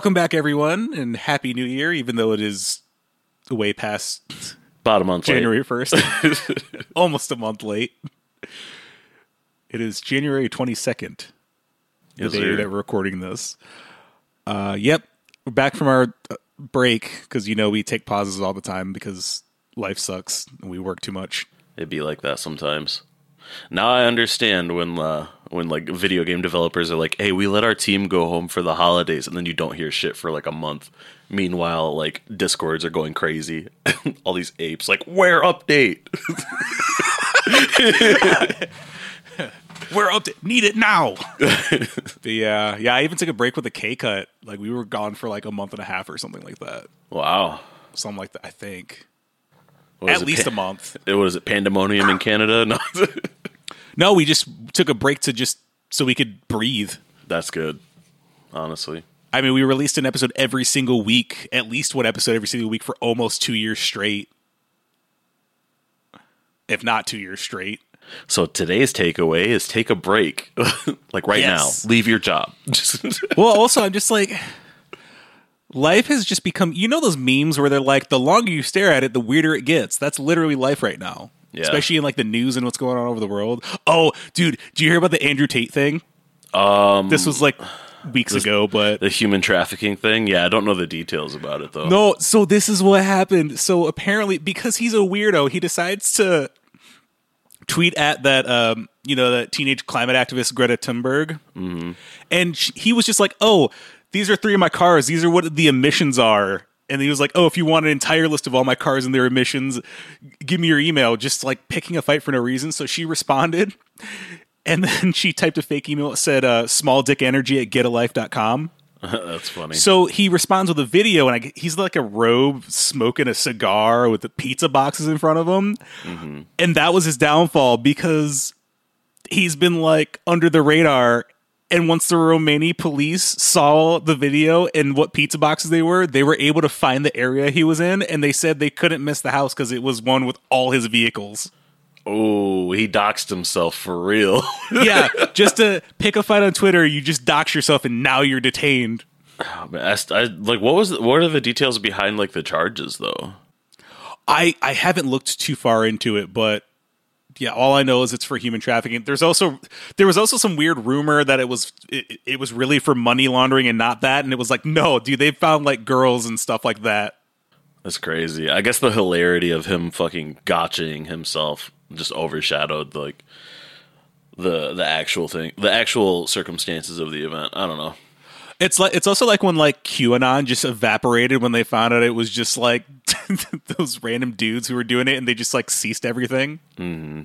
Welcome back, everyone, and happy New Year. Even though it is way past About a month late. January first, almost a month late. It is January twenty second, the Yes, day sir. that we're recording this. Uh, yep, we're back from our uh, break because you know we take pauses all the time because life sucks and we work too much. It'd be like that sometimes. Now I understand when uh, when like video game developers are like, "Hey, we let our team go home for the holidays," and then you don't hear shit for like a month. Meanwhile, like discords are going crazy. All these apes like, "Where update?" We're up to need it now. But yeah, yeah. I even took a break with a K cut. Like we were gone for like a month and a half or something like that. wow. Something like that. I think at least pa- a month. It was it? Pandemonium in Canada? No, No, we just took a break to just so we could breathe. that's good. Honestly, I mean, we released an episode every single week, at least one episode every single week for almost two years straight, if not two years straight. so today's takeaway is take a break, like right Yes. now. Leave your job. Well, also, I'm just like, life has just become. You know those memes where they're like, the longer you stare at it, the weirder it gets. That's literally life right now. Yeah. Especially in like the news and what's going on over the world. Oh, dude, do you hear about the Andrew Tate thing? um, This was like weeks ago, but the human trafficking thing. Yeah, I don't know the details about it though. No, so this is what happened. So apparently, because he's a weirdo, he decides to tweet at that, um, you know, that teenage climate activist Greta Thunberg, mm-hmm. and sh he was just like, "Oh, these are three of my cars. These are what the emissions are." And he was like, "Oh, if you want an entire list of all my cars and their emissions, give me your email." Just like picking a fight for no reason. So she responded, and then she typed a fake email that said, uh, "Small dick energy at getalife.com. That's funny. So he responds with a video, and I, he's like a robe smoking a cigar with the pizza boxes in front of him. And that was his downfall because he's been like under the radar. And once the Romanian police saw the video and what pizza boxes they were, they were able to find the area he was in. And they said they couldn't miss the house because it was one with all his vehicles. oh, he doxed himself for real. yeah, just to pick a fight on Twitter, you just dox yourself and now you're detained. Oh, I, I- like, what was? What are the details behind like the charges though? I I haven't looked too far into it, but yeah, all I know is it's for human trafficking. There's also there was also some weird rumor that it was it, it was really for money laundering and not that, and it was like no, dude, they found like girls and stuff like that. That's crazy. I guess the hilarity of him fucking gotching himself just overshadowed like the the actual thing, the actual circumstances of the event. I don't know. It's like it's also like when like QAnon just evaporated when they found out it was just like those random dudes who were doing it, and they just like ceased everything. Mm-hmm.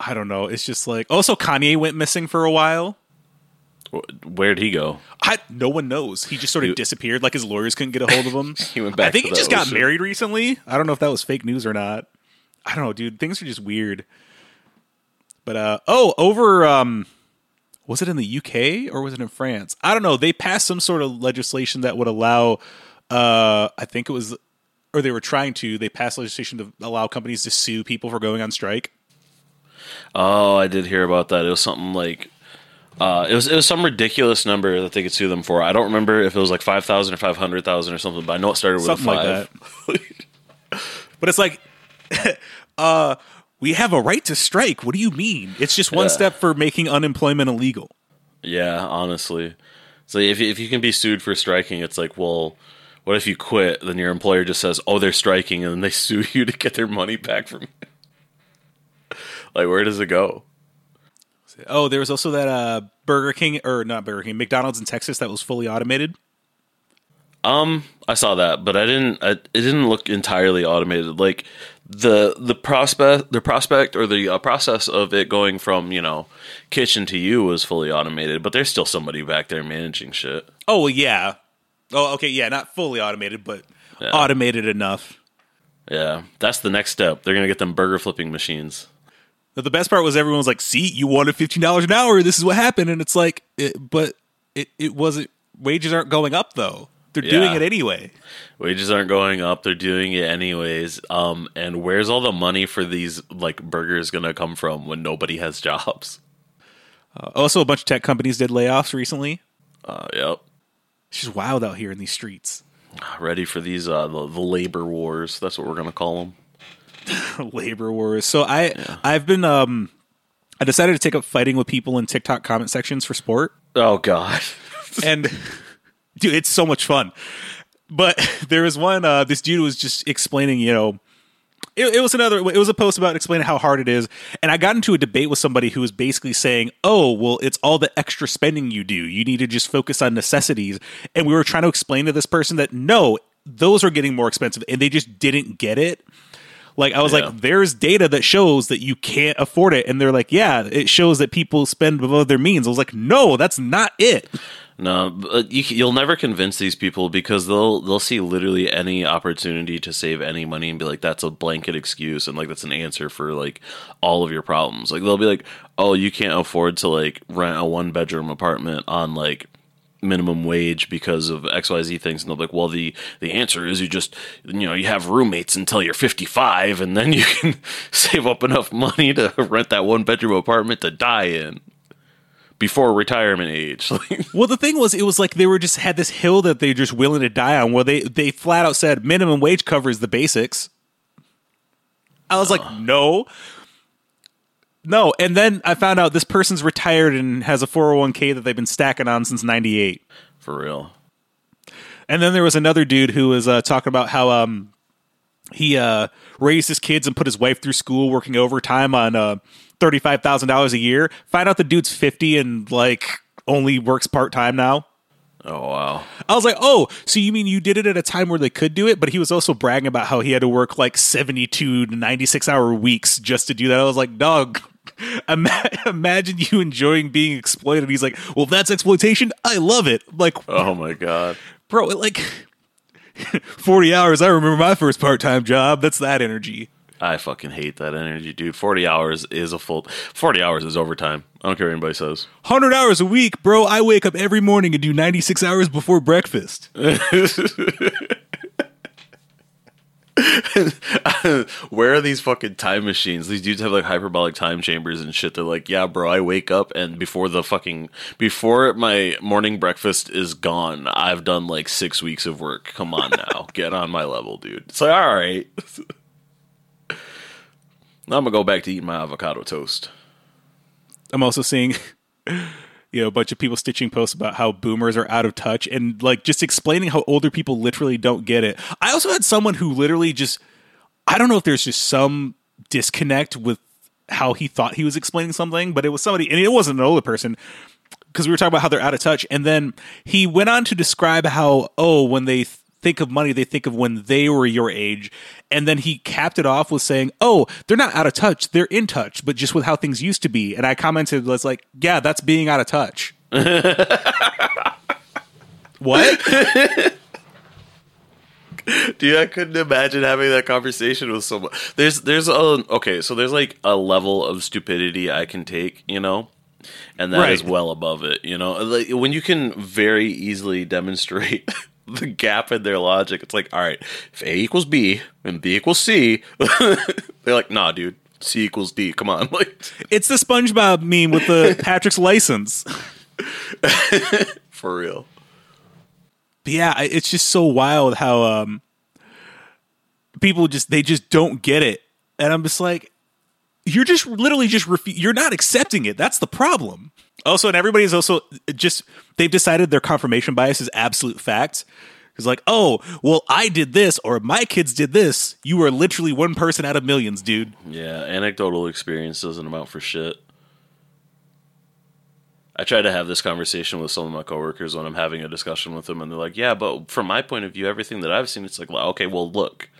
I don't know. It's just like also Kanye went missing for a while. Where'd he go? I, no one knows. He just sort of He- disappeared. Like his lawyers couldn't get a hold of him. He went back I think he just got married recently. I don't know if that was fake news or not. I don't know, dude. Things are just weird. But uh oh, over um was it in the UK or was it in France? I don't know. They passed some sort of legislation that would allow uh I think it was or they were trying to, they passed legislation to allow companies to sue people for going on strike. Oh, I did hear about that. It was something like. Uh, it was it was some ridiculous number that they could sue them for. I don't remember if it was like five thousand or five hundred thousand or something, but I know it started with Something a like five. But it's like, uh, we have a right to strike. What do you mean? It's just one Yeah. step for making unemployment illegal. Yeah, honestly. So if if you can be sued for striking, it's like, well, what if you quit? Then your employer just says, "Oh, they're striking," and then they sue you to get their money back from you. like, where does it go? Oh, there was also that uh, Burger King or not Burger King, McDonald's in Texas that was fully automated. Um, I saw that, but I didn't. I, it didn't look entirely automated. Like the the prospect, the prospect, or the uh, process of it going from you know kitchen to you was fully automated, but there's still somebody back there managing shit. Oh well, yeah. Oh, okay, yeah, not fully automated, but automated enough. Yeah, that's the next step. They're gonna get them burger flipping machines. But the best part was everyone was like, "See, you wanted fifteen dollars an hour. This is what happened." And it's like, it, but it it wasn't. Wages aren't going up though. They're doing it anyway. Wages aren't going up; they're doing it anyways. Um, and where's all the money for these like burgers gonna come from when nobody has jobs? Uh, also, a bunch of tech companies did layoffs recently. Uh, yep. It's just wild out here in these streets. Ready for these uh, the, the labor wars? That's what we're gonna call them. labor wars. So I I've been um I decided to take up fighting with people in TikTok comment sections for sport. Oh God. and dude, it's so much fun. But there was one. Uh, this dude was just explaining, you know, it, it was another. It was a post about explaining how hard it is, and I got into a debate with somebody who was basically saying, "Oh, well, it's all the extra spending you do. You need to just focus on necessities." And we were trying to explain to this person that no, those are getting more expensive, and they just didn't get it. Like I was Yeah. like, there's data that shows that you can't afford it, and they're like, yeah, it shows that people spend above their means. I was like, no, that's not it. No, but you, you'll never convince these people because they'll they'll see literally any opportunity to save any money and be like, "That's a blanket excuse," and like that's an answer for like all of your problems. Like they'll be like, "Oh, you can't afford to like rent a one bedroom apartment on like." minimum wage because of xyz things and they'll be like well the the answer is you just you know you have roommates until you're 55 and then you can save up enough money to rent that one bedroom apartment to die in before retirement age Well, the thing was, it was like they were just had this hill that they're just willing to die on. Where they they flat out said minimum wage covers the basics. I was like, no, no. And then I found out this person's retired and has a four hundred one k that they've been stacking on since ninety eight. for real And then there was another dude who was uh, talking about how um he uh raised his kids and put his wife through school working overtime on uh thirty five thousand dollars a year. Find out the dude's fifty and like only works part time now. Oh wow. I was like, oh, so you mean you did it at a time where they could do it? But he was also bragging about how he had to work like 72 to 96 hour weeks just to do that. I was like, dog, ima- imagine you enjoying being exploited. He's like, well, that's exploitation. I love it. I'm like, Oh my god. bro, like 40 hours. I remember my first part time job. That's that energy. I fucking hate that energy, dude. 40 hours is a full 40 hours is overtime. I don't care what anybody says. 100 hours a week, bro. I wake up every morning and do 96 hours before breakfast. Where are these fucking time machines? These dudes have like hyperbolic time chambers and shit. They're like, yeah, bro, I wake up and before the fucking before my morning breakfast is gone, I've done like six weeks of work. Come on now, get on my level, dude. It's like, all right. I'm gonna go back to eating my avocado toast. I'm also seeing you know a bunch of people stitching posts about how boomers are out of touch and like just explaining how older people literally don't get it. I also had someone who literally just I don't know if there's just some disconnect with how he thought he was explaining something, but it was somebody and it wasn't an older person because we were talking about how they're out of touch and then he went on to describe how oh when they th- think of money they think of when they were your age and then he capped it off with saying oh they're not out of touch they're in touch but just with how things used to be and i commented was like yeah that's being out of touch what Dude, I couldn't imagine having that conversation with someone. There's there's a okay, so there's like a level of stupidity I can take, you know, and that is Right. well above it. You know, like when you can very easily demonstrate the gap in their logic. It's like, all right, if A equals B and B equals C, they're like, nah, dude, C equals D. Come on, like it's the spongebob meme with the patrick's license for real. But yeah, it's just so wild how um people just they just don't get it, and I'm just like, you're just literally just refu- you're not accepting it. That's the problem. Also, and everybody's also just they've decided their confirmation bias is absolute fact. It's like, oh, well, I did this, or my kids did this. You are literally one person out of millions, dude. Yeah, anecdotal experience doesn't amount for shit. I try to have this conversation with some of my coworkers when I'm having a discussion with them, and they're like, "Yeah, but from my point of view, everything that I've seen, it's like, well, okay, well, look,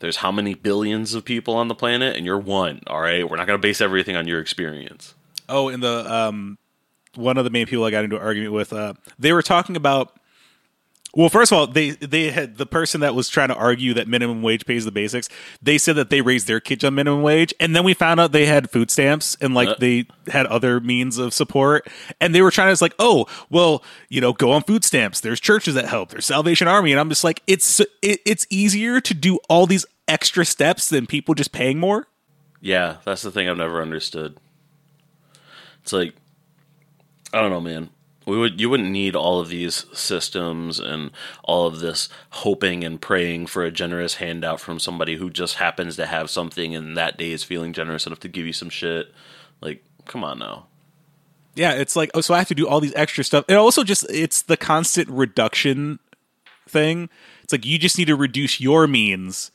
there's how many billions of people on the planet, and you're one. All right, we're not going to base everything on your experience. Oh, in the um, one of the main people I got into an argument with, uh, they were talking about. Well, first of all, they they had the person that was trying to argue that minimum wage pays the basics. They said that they raised their kids on minimum wage, and then we found out they had food stamps and like Uh. they had other means of support. And they were trying to it's like, oh, well, you know, go on food stamps. There's churches that help. There's Salvation Army, and I'm just like, it's it, it's easier to do all these extra steps than people just paying more. Yeah, that's the thing I've never understood. It's like, I don't know, man. we would you wouldn't need all of these systems and all of this hoping and praying for a generous handout from somebody who just happens to have something and that day is feeling generous enough to give you some shit. Like, come on now. Yeah, it's like oh, so I have to do all these extra stuff. And also just it's the constant reduction thing. It's like you just need to reduce your means.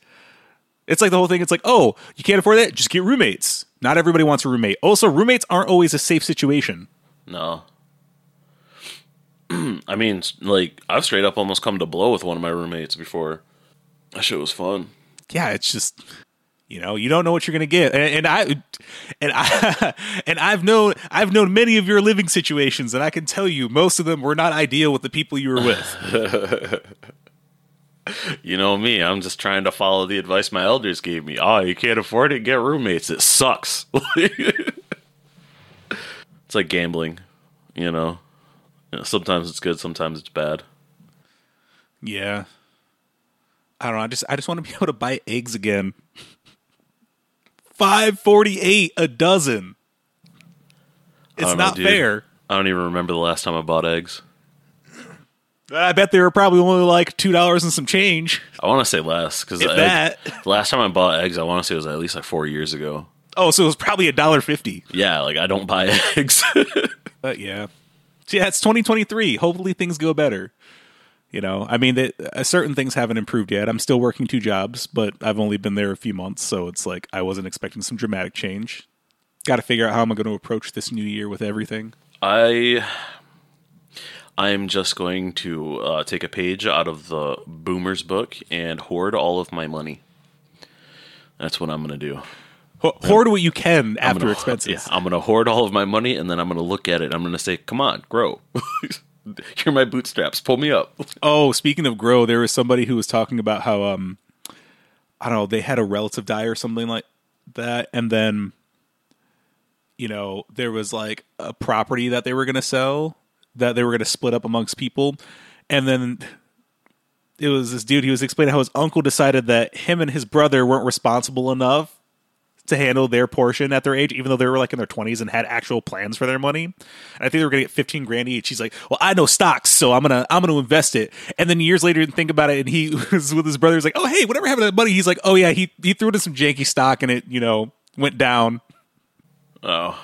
It's like the whole thing. It's like, oh, you can't afford that, just get roommates. Not everybody wants a roommate. Also, roommates aren't always a safe situation. No. I mean, like I've straight up almost come to blow with one of my roommates before. That shit was fun. yeah, it's just you know you don't know what you're gonna get, and, and I and I and I've known I've known many of your living situations, and I can tell you most of them were not ideal with the people you were with. You know me, I'm just trying to follow the advice my elders gave me. Oh, you can't afford it, get roommates. It sucks. it's like gambling, you know. You know, Sometimes it's good, sometimes it's bad. yeah, I don't know. I just I just want to be able to buy eggs again. Five forty eight a dozen. It's don't know, fair. I don't even remember the last time I bought eggs. I bet they were probably only like two dollars and some change. I want to say less because that. the last time I bought eggs, I want to say it was at least like four years ago. Oh, so it was probably a dollar fifty. Yeah, like I don't buy eggs. But yeah, yeah, it's 2023. Hopefully things go better. You know, I mean, that uh, certain things haven't improved yet. I'm still working two jobs, but I've only been there a few months, so it's like I wasn't expecting some dramatic change. Got to figure out how I'm going to approach this new year with everything. I I'm just going to uh, take a page out of the Boomer's book and hoard all of my money. That's what I'm going to do. Ho- Hoard what you can after gonna, expenses. Yeah, I'm going to hoard all of my money and then I'm going to look at it. I'm going to say, "Come on, grow. You're my bootstraps. Pull me up." Oh, speaking of grow, there was somebody who was talking about how um I don't know, they had a relative die or something like that and then you know, there was like a property that they were going to sell that they were going to split up amongst people and then it was this dude he was explaining how his uncle decided that him and his brother weren't responsible enough to handle their portion at their age, even though they were like in their twenties and had actual plans for their money. And I think they were gonna get fifteen grand each. He's like, "Well, I know stocks, so I'm gonna I'm gonna invest it." And then years later, didn't think about it, and he was with his brother. He's like, "Oh, hey, whatever happened to that money?" He's like, "Oh yeah, he he threw it in some janky stock, and it you know went down." Oh.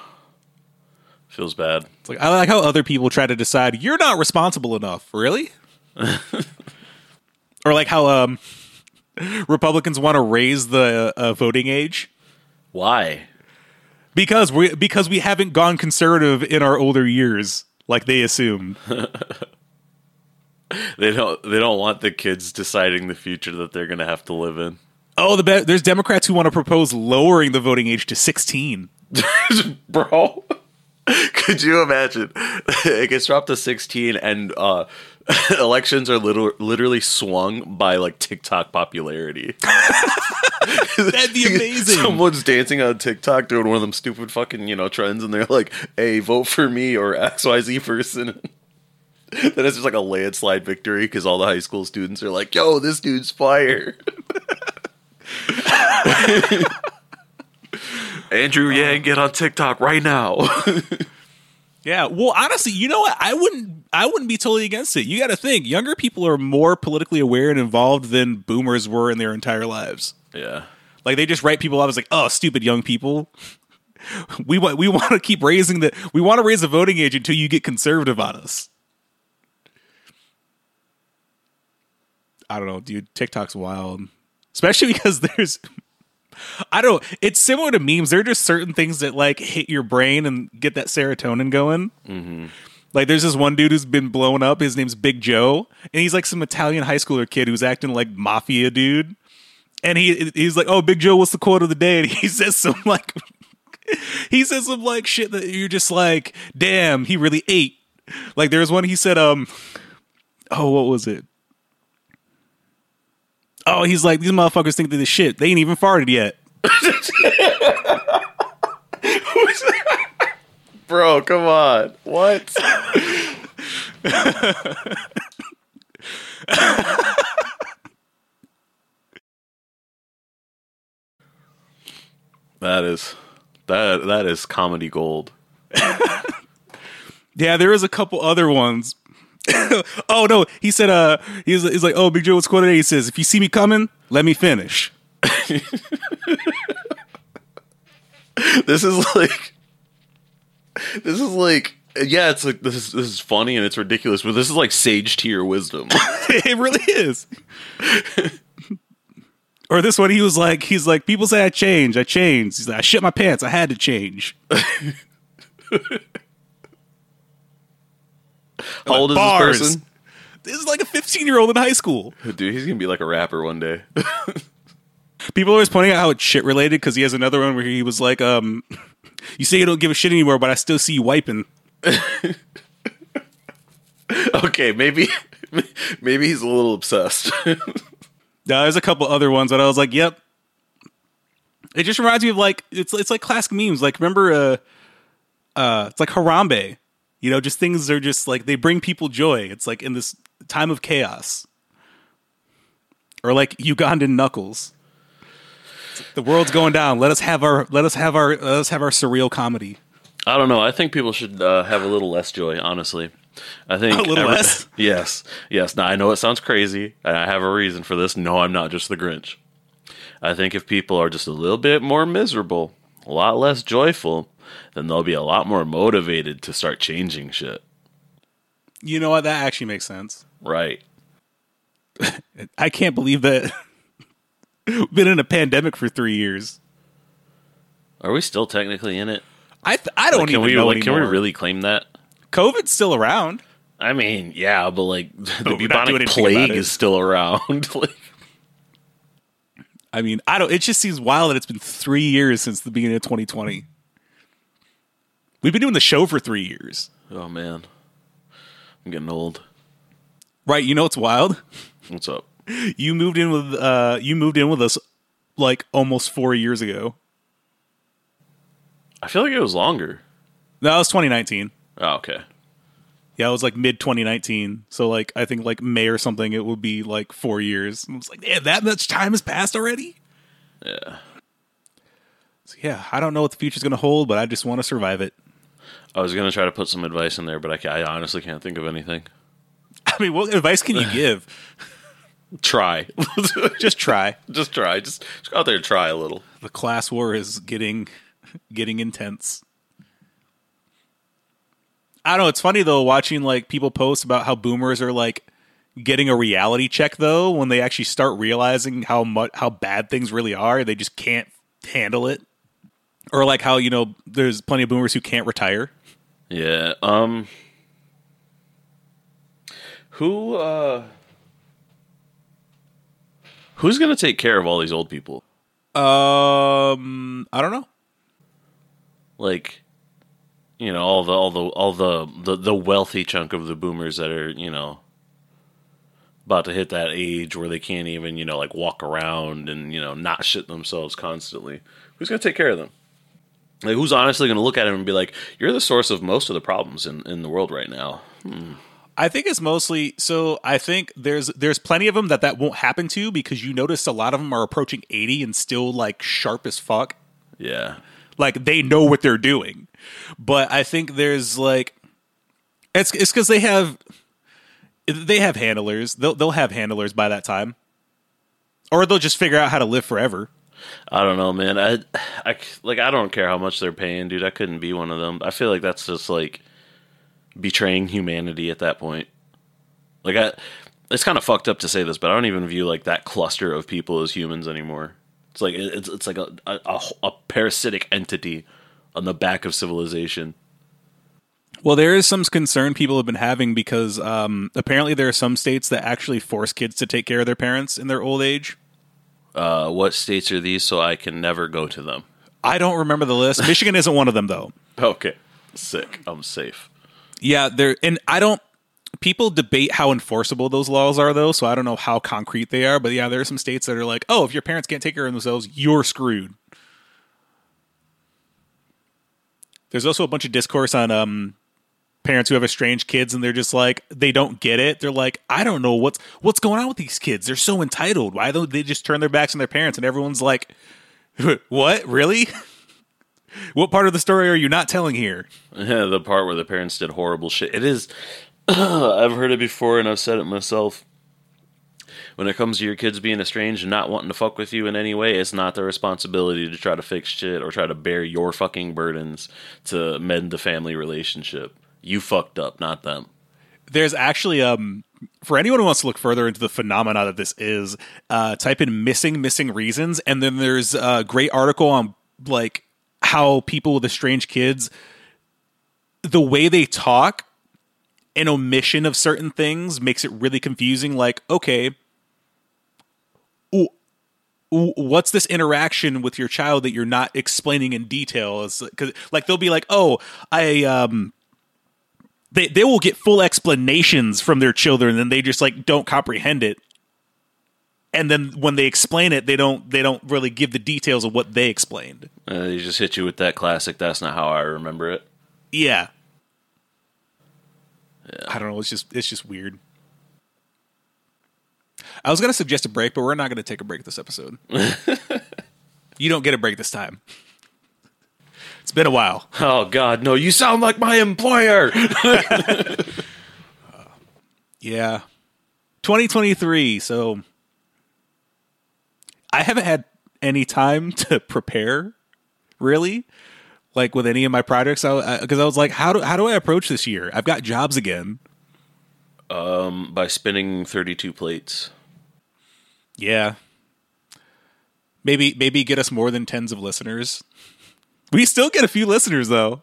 Feels bad. It's like I like how other people try to decide you're not responsible enough, really, or like how um Republicans want to raise the uh, voting age. Why? because we because we haven't gone conservative in our older years like they assumed. They don't they don't want the kids deciding the future that they're going to have to live in. Oh, the be- there's Democrats who want to propose lowering the voting age to 16. bro. Could you imagine? It gets dropped to 16 and uh elections are little, literally swung by like TikTok popularity. That'd be amazing. Someone's dancing on TikTok doing one of them stupid fucking, you know, trends and they're like, "Hey, vote for me or XYZ person." then it's just like a landslide victory because all the high school students are like, "Yo, this dude's fire." Andrew Yang, get on TikTok right now. yeah, well, honestly, you know what? I wouldn't I wouldn't be totally against it. You got to think younger people are more politically aware and involved than boomers were in their entire lives. yeah. Like they just write people off as like, "Oh, stupid young people." We want we want to keep raising the we want to raise the voting age until you get conservative on us. I don't know, dude. TikTok's wild, especially because there's. I don't. know. It's similar to memes. There are just certain things that like hit your brain and get that serotonin going. Mm-hmm. Like there's this one dude who's been blown up. His name's Big Joe, and he's like some Italian high schooler kid who's acting like mafia dude. And he he's like, "Oh, Big Joe, what's the quote of the day?" And he says some like he says some like shit that you're just like, "Damn, he really ate." Like there's one he said, um, oh, what was it? Oh, he's like, these motherfuckers think they're the shit. They ain't even farted yet. Bro, come on. What? that is that that is comedy gold. Yeah, there is a couple other ones. oh no, he said uh he's he's like, "Oh, Big Joe, what's going on?" He says, "If you see me coming, let me finish." this is like this is like yeah it's like this is this is funny and it's ridiculous but this is like sage tier wisdom it really is. or this one, he was like, he's like, people say I change, I changed. He's like, I shit my pants, I had to change. how old is Bars. this person This is like a 15 year old in high school. dude he's gonna be like a rapper one day People are always pointing out how it's shit related because he has another one where he was like, um, you say you don't give a shit anymore, but I still see you wiping. okay maybe maybe he's a little obsessed Now, there's a couple other ones that I was like, yep. It just reminds me of like it's it's like classic memes. Like remember uh uh it's like Harambe. You know, just things are just like they bring people joy. It's like in this time of chaos. Or like Ugandan knuckles. It's the world's going down. Let us have our let us have our let us have our surreal comedy. i don't know i think people should uh, have a little less joy honestly i think A little less? yes yes now i know it sounds crazy and i have a reason for this no i'm not just the grinch i think if people are just a little bit more miserable a lot less joyful then they'll be a lot more motivated to start changing shit You know what? That actually makes sense. right I can't believe that we've been in a pandemic for three years. are we still technically in it I th- I don't Like, even we know like can we really claim that COVID's still around. I mean, yeah, but like the doing bubonic plague is still around. like, I mean, I don't. It just seems wild that it's been three years since the beginning of 2020. We've been doing the show for three years, oh man, I'm getting old. right? You know what's wild? What's up? You moved in with uh, you moved in with us like almost four years ago. I feel like it was longer. No, it was 2019. Oh, okay. Yeah, it was like mid 2019. So like I think like May or something, it would be like four years. And I was like, yeah, that much time has passed already. Yeah. So, yeah, I don't know what the future's gonna hold, but I just want to survive it. I was gonna try to put some advice in there, but I, I honestly can't think of anything. I mean, what advice can you give? Try, just try. just try, just, just go out there and try a little. the class war is getting getting intense. I don't know. It's funny though watching like people post about how boomers are like getting a reality check though when they actually start realizing how much how bad things really are. They just can't handle it, or like how you know there's plenty of boomers who can't retire. Yeah. Um. Who uh. Who's gonna take care of all these old people? Um, I don't know. like you know all the all the all the, the the wealthy chunk of the boomers that are you know about to hit that age where they can't even you know like walk around and you know not shit themselves constantly who's going to take care of them like who's honestly going to look at him and be like you're the source of most of the problems in in the world right now I think it's mostly so. I think there's there's plenty of them that that won't happen to because you notice a lot of them are approaching eighty and still like sharp as fuck. yeah Like they know what they're doing, but I think there's like it's it's because they have they have handlers. They'll they'll have handlers by that time, or they'll just figure out how to live forever. I don't know, man. I, I, like, I don't care how much they're paying, dude. I couldn't be one of them. I feel like that's just like betraying humanity at that point. Like, I, it's kind of fucked up to say this, but I don't even view like that cluster of people as humans anymore. It's like it's it's like a a, a, a parasitic entity on the back of civilization. Well, there is some concern people have been having because um, apparently there are some states that actually force kids to take care of their parents in their old age. Uh, what states are these? So I can never go to them. I don't remember the list. Michigan isn't one of them though. Okay, sick. I'm safe. Yeah, there and I don't people debate how enforceable those laws are though, so I don't know how concrete they are, but yeah, there are some states that are like, "Oh, if your parents can't take care of themselves, you're screwed." There's also a bunch of discourse on um parents who have estranged kids and they're just like they don't get it. They're like, "I don't know what's what's going on with these kids. They're so entitled. Why don't they just turn their backs on their parents?" And everyone's like, "What? Really?" What part of the story are you not telling here? Yeah, the part where the parents did horrible shit. It is. I've heard it before, and I've said it myself. When it comes to your kids being estranged and not wanting to fuck with you in any way, it's not their responsibility to try to fix shit or try to bear your fucking burdens to mend the family relationship. You fucked up, not them. There's actually um for anyone who wants to look further into the phenomena that this is, uh, type in missing missing reasons, and then there's a great article on like how people with estranged kids, the way they talk, an omission of certain things makes it really confusing. Like, okay, what's this interaction with your child that you're not explaining in detail? Because like they'll be like, oh, I um they they will get full explanations from their children and they just like don't comprehend it and then when they explain it they don't they don't really give the details of what they explained Uh, they just hit you with that classic. That's not how I remember it. yeah. i don't know it's just it's just weird i was going to suggest a break but we're not going to take a break this episode you don't get a break this time it's been a while Oh God, no! You sound like my employer. Yeah. 2023. So I haven't had any time to prepare really like with any of my projects because I, I was like how do how do I approach this year? I've got jobs again. Um By spinning thirty-two plates. Yeah. Maybe maybe get us more than tens of listeners. We still get a few listeners though.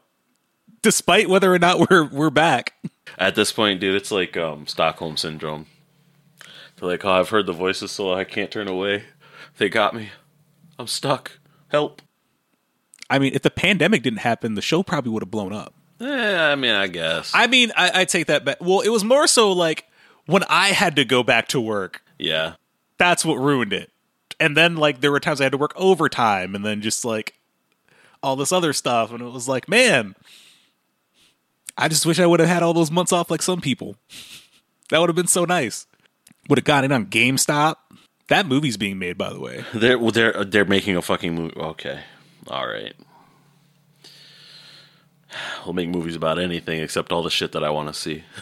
Despite whether or not we're we're back. At this point, dude, it's like um, Stockholm syndrome. They're like, "Oh, I've heard the voices, so I can't turn away. They got me. I'm stuck. Help." I mean, if the pandemic didn't happen, the show probably would have blown up. Eh, I mean, I guess. I mean, I, I take that back. Well, it was more so like when I had to go back to work. yeah. That's what ruined it. And then like there were times I had to work overtime, and then just like all this other stuff, and it was like, man, I just wish I would have had all those months off like some people. That would have been so nice. Would have gotten it on GameStop. That movie's being made, by the way. They're well, they're they're making a fucking movie. Okay, all right. We'll make movies about anything except all the shit that I want to see.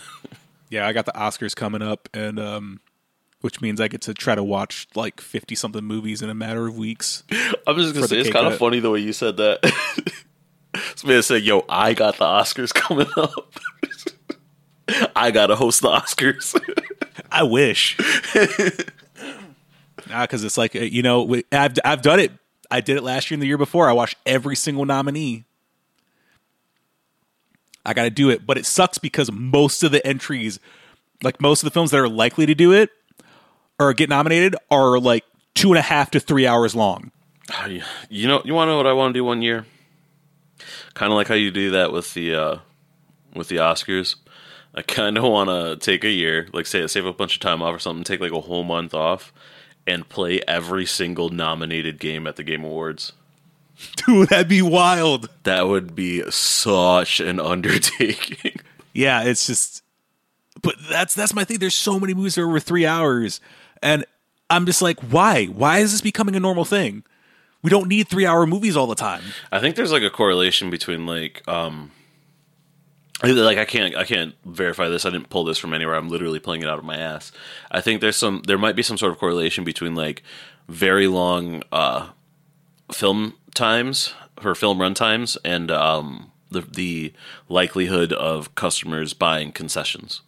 Yeah, I got the Oscars coming up, and um, which means I get to try to watch like fifty something movies in a matter of weeks. I'm just gonna say it's kind of funny the way you said that. Man said, "Yo, I got the Oscars coming up. I gotta host the Oscars." I wish. Nah, because it's like uh, you know I've I've done it. I did it last year and the year before. I watched every single nominee. I got to do it, but it sucks because most of the entries, like most of the films that are likely to do it or get nominated, are like two and a half to three hours long. you know, you want to know what I want to do one year? Kind of like how you do that with the uh, with the Oscars. I kind of want to take a year, like say save a bunch of time off or something, take like a whole month off, and play every single nominated game at the Game Awards. Dude, that'd be wild. That would be such an undertaking. Yeah, it's just but that's that's my thing. There's so many movies that are over three hours. And I'm just like, why? Why is this becoming a normal thing? We don't need three hour movies all the time. I think there's like a correlation between like um like I can't I can't verify this. I didn't pull this from anywhere. I'm literally pulling it out of my ass. I think there's some there might be some sort of correlation between like very long uh film times or film run times and um the the likelihood of customers buying concessions.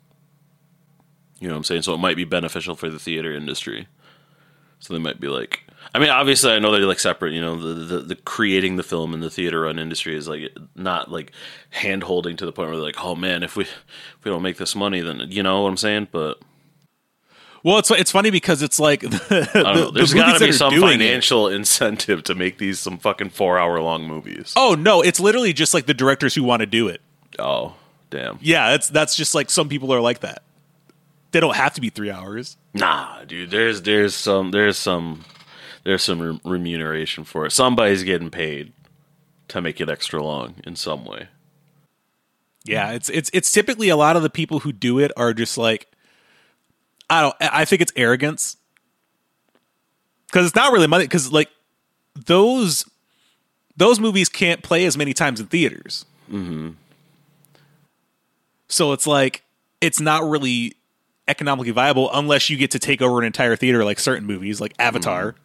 You know what I'm saying? So it might be beneficial for the theater industry. So they might be like, I mean, obviously, I know they're like separate. You know, the the, the creating the film and the theater run industry is like not like hand holding to the point where they're like, oh man, if we if we don't make this money, then you know what I'm saying. But Well, it's it's funny because it's like the, I don't know. There's movies got to be some doing it- financial incentive to make these some fucking four hour long movies. Oh no, it's literally just like the directors who want to do it. Oh, damn. Yeah, that's that's just like some people are like that. They don't have to be three hours. Nah, dude. There's there's some there's some there's some re- remuneration for it. Somebody's getting paid to make it extra long in some way. Yeah, it's it's it's typically a lot of the people who do it are just like I don't I think it's arrogance. Cuz it's not really money cuz like those those movies can't play as many times in theaters. Mm-hmm. So it's like it's not really economically viable unless you get to take over an entire theater, like certain movies, like Avatar. Mm.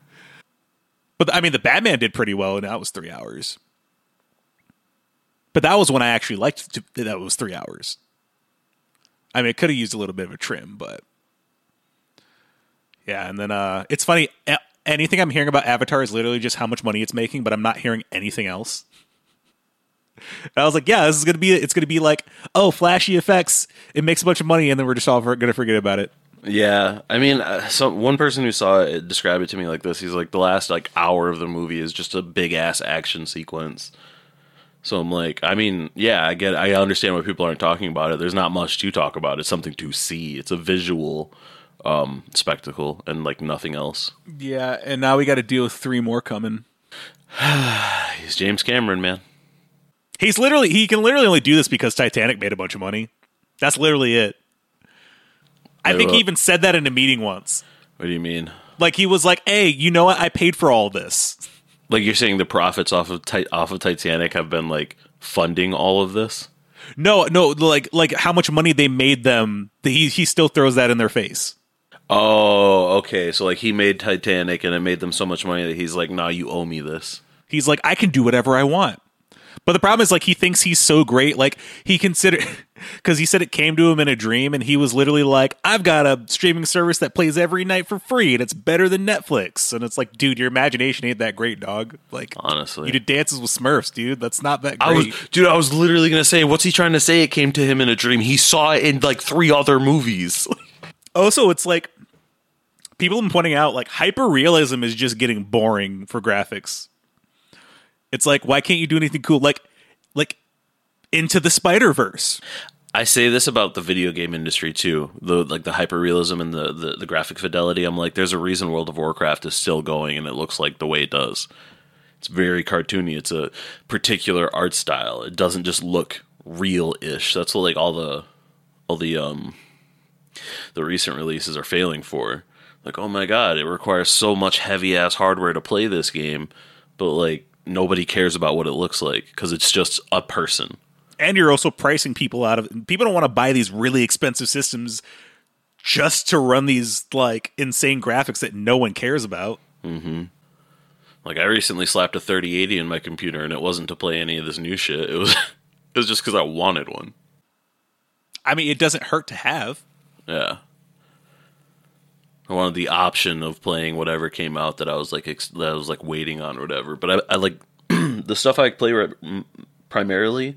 But I mean, the Batman did pretty well, and that was three hours. But that was when I actually liked. To, that was three hours. I mean, it could have used a little bit of a trim, but yeah. And then uh, it's funny. Anything I'm hearing about Avatar is literally just how much money it's making, but I'm not hearing anything else. I was like, yeah, this is gonna be. It's gonna be like, oh, flashy effects. It makes a bunch of money, and then we're just all gonna forget about it. Yeah, I mean, uh, so one person who saw it described it to me like this. He's like, the last like hour of the movie is just a big ass action sequence. So I'm like, I mean, yeah, I get, I understand why people aren't talking about it. There's not much to talk about. It's something to see. It's a visual um spectacle and like nothing else. Yeah, and now we got to deal with three more coming. He's James Cameron, man. He's literally he can literally only do this because Titanic made a bunch of money. That's literally it. I think he even said that in a meeting once. What do you mean? Like he was like, "Hey, you know what? I paid for all this." Like you're saying the profits off of off of Titanic have been like funding all of this? No, no, like like how much money they made them. He he still throws that in their face. Oh, okay. So like he made Titanic and it made them so much money that he's like, "Nah, you owe me this." He's like, "I can do whatever I want." But the problem is like he thinks he's so great. Like he considered because he said it came to him in a dream, and he was literally like, "I've got a streaming service that plays every night for free, and it's better than Netflix." And it's like, dude, your imagination ain't that great, dog. Like honestly, you did dances with Smurfs, dude. That's not that great. I was, dude, I was literally gonna say, what's he trying to say? It came to him in a dream. He saw it in like three other movies. also, it's like people have been pointing out like hyper realism is just getting boring for graphics. It's like why can't you do anything cool? Like like into the Spider Verse. I say this about the video game industry too. The like the hyper realism and the, the, the graphic fidelity. I'm like, there's a reason World of Warcraft is still going and it looks like the way it does. It's very cartoony. It's a particular art style. It doesn't just look real ish. That's what like all the all the um the recent releases are failing for. Like, oh my god, it requires so much heavy ass hardware to play this game, but like nobody cares about what it looks like because it's just a person. And you're also pricing people out of people don't want to buy these really expensive systems just to run these like insane graphics that no one cares about. Mm-hmm. Like I recently slapped a 3080 in my computer, and it wasn't to play any of this new shit. It was it was just because I wanted one. I mean, it doesn't hurt to have. Yeah. I wanted the option of playing whatever came out that I was like ex- that I was like waiting on or whatever. But I, I like the stuff I play re- primarily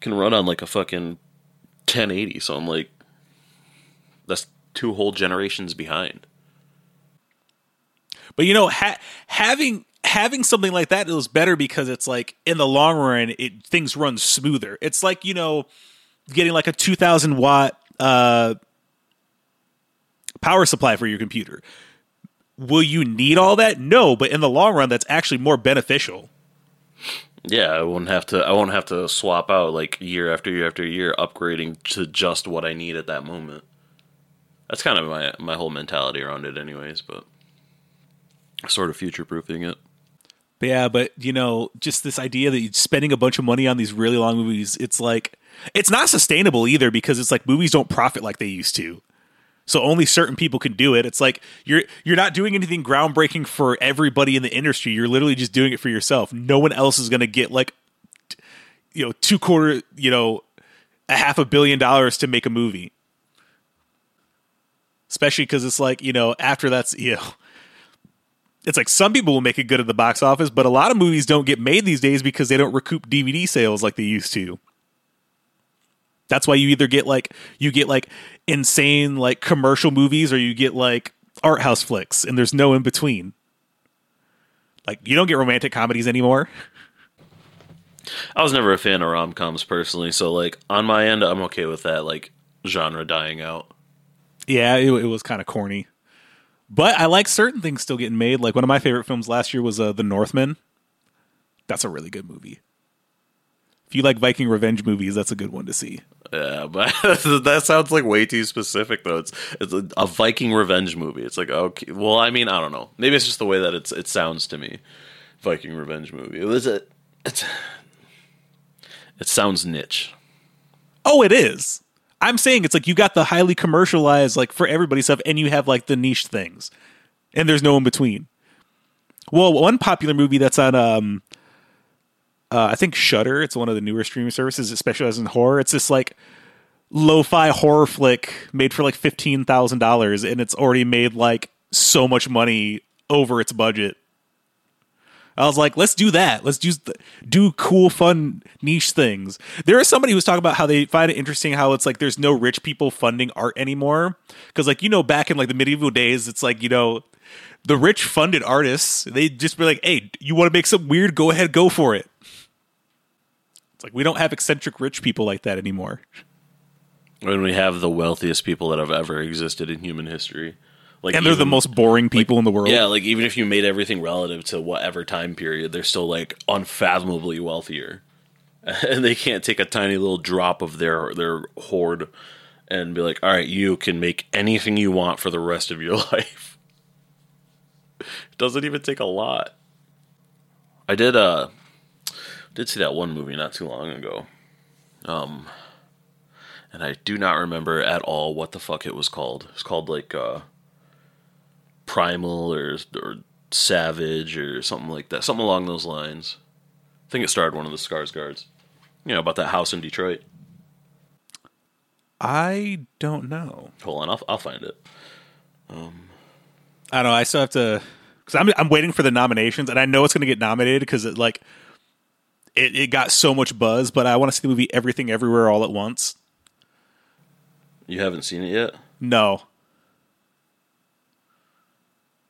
can run on like a fucking 1080. So I'm like, that's two whole generations behind. But you know, ha- having having something like that is better because it's like in the long run, it things run smoother. It's like you know, getting like a 2,000 watt uh, power supply for your computer. Will you need all that? No, but in the long run, that's actually more beneficial. Yeah, I won't have to. I won't have to swap out like year after year after year, upgrading to just what I need at that moment. That's kind of my my whole mentality around it, anyways. But sort of future proofing it. But yeah, but you know, just this idea that you're spending a bunch of money on these really long movies, it's like it's not sustainable either because it's like movies don't profit like they used to so only certain people can do it. It's like you're you're not doing anything groundbreaking for everybody in the industry. You're literally just doing it for yourself. No one else is going to get like you know two quarter you know a half a billion dollars to make a movie. Especially because it's like you know after that's you know it's like some people will make it good at the box office but a lot of movies don't get made these days because they don't recoup dvd sales like they used to. That's why you either get like you get like insane like commercial movies or you get like art house flicks and there's no in between. Like you don't get romantic comedies anymore. I was never a fan of rom coms personally, so like on my end, I'm okay with that like genre dying out. Yeah, it, it was kind of corny, but I like certain things still getting made. Like one of my favorite films last year was uh, The Northman. That's a really good movie. If you like Viking revenge movies, that's a good one to see. Yeah, but that sounds like way too specific though. It's it's a, a, Viking revenge movie. It's like okay, well, I mean, I don't know. Maybe it's just the way that it's it sounds to me. Viking revenge movie. Was it? It sounds niche. Oh, it is. I'm saying it's like you got the highly commercialized, like for everybody stuff, and you have like the niche things, and there's no in between. Well, one popular movie that's on, um, uh, I think Shudder. It's one of the newer streaming services that specializes in horror. It's this like lo-fi horror flick made for like fifteen thousand dollars, and it's already made like so much money over its budget. I was like, let's do that. Let's do do cool, fun, niche things. There is somebody who's talking about how they find it interesting how it's like there's no rich people funding art anymore because like you know back in like the medieval days, it's like you know the rich funded artists. They just be like, hey, you want to make something weird? Go ahead, go for it. Like we don't have eccentric rich people like that anymore. When we have the wealthiest people that have ever existed in human history. Like and they're the most boring people in the world. Yeah, like even if you made everything relative to whatever time period, they're still like unfathomably wealthier. And they can't take a tiny little drop of their their hoard and be like, "All right, you can make anything you want for the rest of your life." It doesn't even take a lot. I did uh did see that one movie not too long ago. Um and I do not remember at all what the fuck it was called. It's called like uh primal or or savage or something like that, something along those lines. I think it starred one of the Skarsgårds. You know about that house in Detroit. I don't know. Hold on, I'll I'll find it. Um, I don't know. I still have to because I'm I'm waiting for the nominations, and I know it's going to get nominated because it like it, it got so much buzz. But I want to see the movie Everything Everywhere All at Once. You haven't seen it yet? No,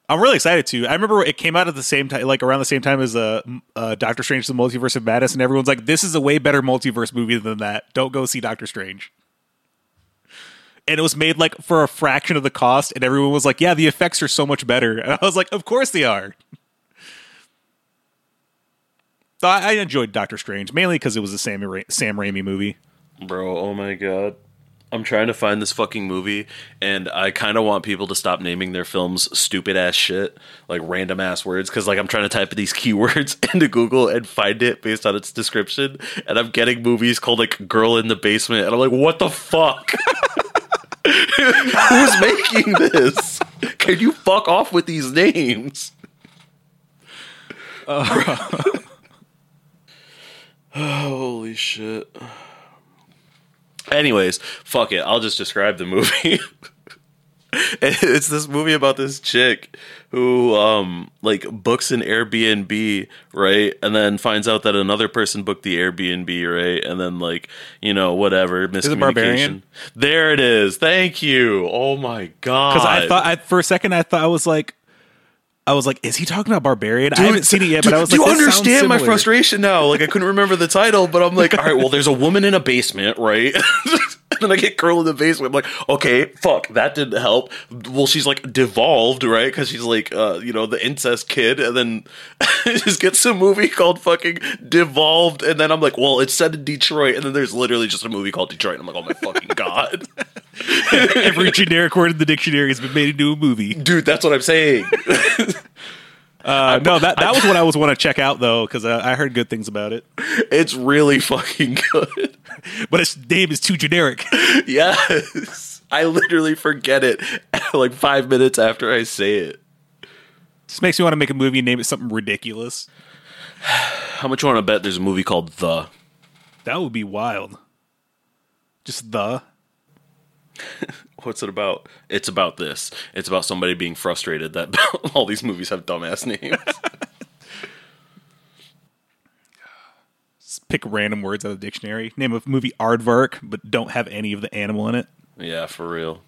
I'm really excited to. I remember it came out at the same time, like around the same time as uh, uh, Doctor Strange: The Multiverse of Madness, and everyone's like, "This is a way better multiverse movie than that. Don't go see Doctor Strange." And it was made like for a fraction of the cost, and everyone was like, "Yeah, the effects are so much better." And I was like, "Of course they are." So I, I enjoyed Doctor Strange mainly because it was a Sam Ra- Sam Raimi movie. Bro, oh my god. I'm trying to find this fucking movie, and I kind of want people to stop naming their films stupid ass shit, like random ass words, because like I'm trying to type these keywords into Google and find it based on its description, and I'm getting movies called like "Girl in the Basement," and I'm like, what the fuck? Who's making this? Can you fuck off with these names? Holy shit. Anyways, fuck it. I'll just describe the movie. it's this movie about this chick who um like books an Airbnb, right? And then finds out that another person booked the Airbnb, right? And then like, you know, whatever, it miscommunication. Barbarian? There it is. Thank you. Oh my god. Because I thought I, for a second I thought I was like, I was like, is he talking about Barbarian? I haven't seen it yet, but I was do like, you understand my frustration now? Like I couldn't remember the title, but I'm like, all right, well, there's a woman in a basement, right? and then I get girl in the basement. I'm like, okay, fuck, that didn't help. Well, she's like devolved, right? Because she's like, uh, you know, the incest kid, and then just gets a movie called fucking Devolved, and then I'm like, well, it's set in Detroit, and then there's literally just a movie called Detroit, and I'm like, oh my fucking god, Every generic word in the dictionary has been made into a movie. dude, that's what I'm saying. Uh, no, that that was what I was want to check out though, because I, I heard good things about it. It's really fucking good. But its name is too generic. Yes. I literally forget it like five minutes after I say it. This makes me want to make a movie and name it something ridiculous. How much you want to bet there's a movie called The? That would be wild. Just the. What's it about? It's about this. It's about somebody being frustrated that all these movies have dumbass names. Just pick random words out of the dictionary. Name a movie Aardvark, but don't have any of the animal in it. yeah, for real.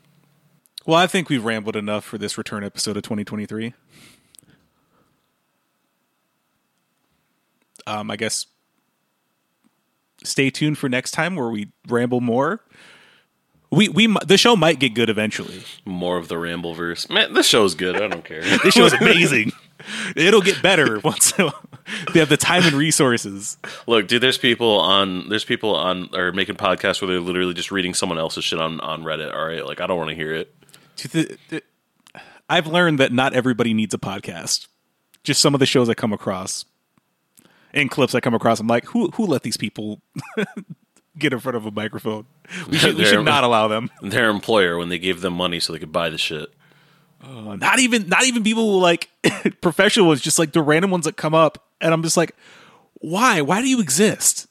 Well, I think we've rambled enough for this return episode of 2023. Um, I guess stay tuned for next time where we ramble more. We we the show might get good eventually. More of the Rambleverse. Man, this show's good. I don't care. This show is amazing. It'll get better once they have the time and resources. Look, dude, there's people on there's people on are making podcasts where they're literally just reading someone else's shit on, on Reddit, all right? Like I don't want to hear it. To the- the- I've learned that not everybody needs a podcast. Just some of the shows I come across. and clips I come across. I'm like, who who let these people get in front of a microphone? We should, we should not allow them. Their employer when they gave them money so they could buy the shit. Uh, not even not even people who like professional ones, just like the random ones that come up, and I'm just like, why? Why do you exist?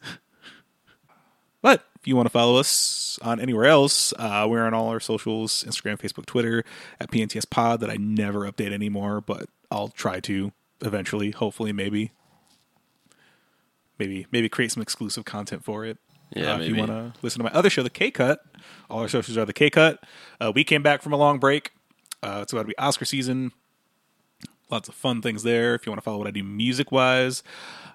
But if you want to follow us on anywhere else, uh, we're on all our socials: Instagram, Facebook, Twitter at PNTS Pod. That I never update anymore, but I'll try to eventually. Hopefully, maybe, maybe, maybe create some exclusive content for it. Yeah, Uh, if you want to listen to my other show, The K Cut, all our socials are The K Cut. Uh, we came back from a long break. Uh, it's about to be Oscar season. Lots of fun things there. If you want to follow what I do music wise,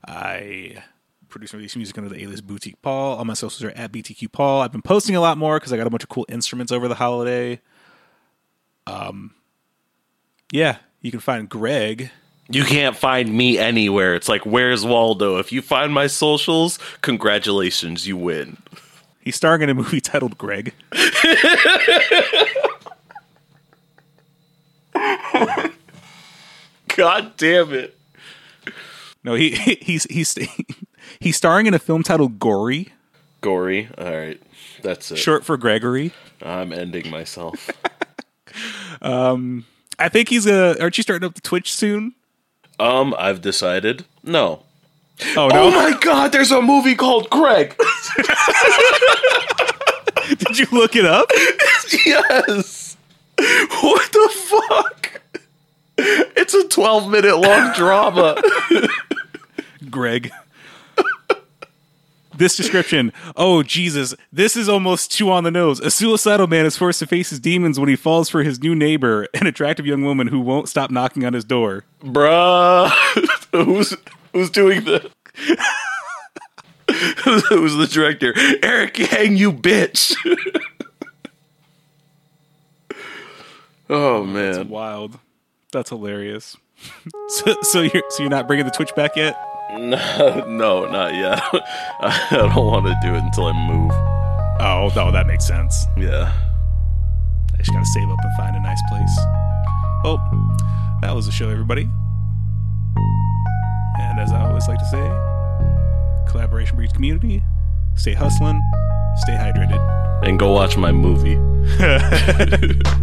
I produce and release music under the alias Boutique Paul. All my socials are at BTQ Paul. I've been posting a lot more because I got a bunch of cool instruments over the holiday. Um, yeah, you can find Greg. You can't find me anywhere. It's like, where's Waldo? If you find my socials, congratulations, you win. He's starring in a movie titled Greg. God damn it. No, he he's he's he's starring in a film titled Gory, Gory. All right. That's it. short for Gregory. I'm ending myself. Um I think he's a. Aren't you starting up the Twitch soon? Um, I've decided. No. Oh no! Oh my god, there's a movie called Greg. Did you look it up? yes. What the fuck? It's a 12 minute long drama. Greg. This description. Oh Jesus! This is almost too on the nose. A suicidal man is forced to face his demons when he falls for his new neighbor, an attractive young woman who won't stop knocking on his door. Bruh. who's who's doing this? who's the director? Eric Yang, you bitch. oh man. That's Wild. That's hilarious. so, so you're so you're not bringing the Twitch back yet? No, no, not yet. I don't want to do it until I move. Oh no, that makes sense. Yeah. I just gotta save up and find a nice place. Well, that was the show, everybody. And as I always like to say, collaboration breeds community. Stay hustling, stay hydrated. And go watch my movie.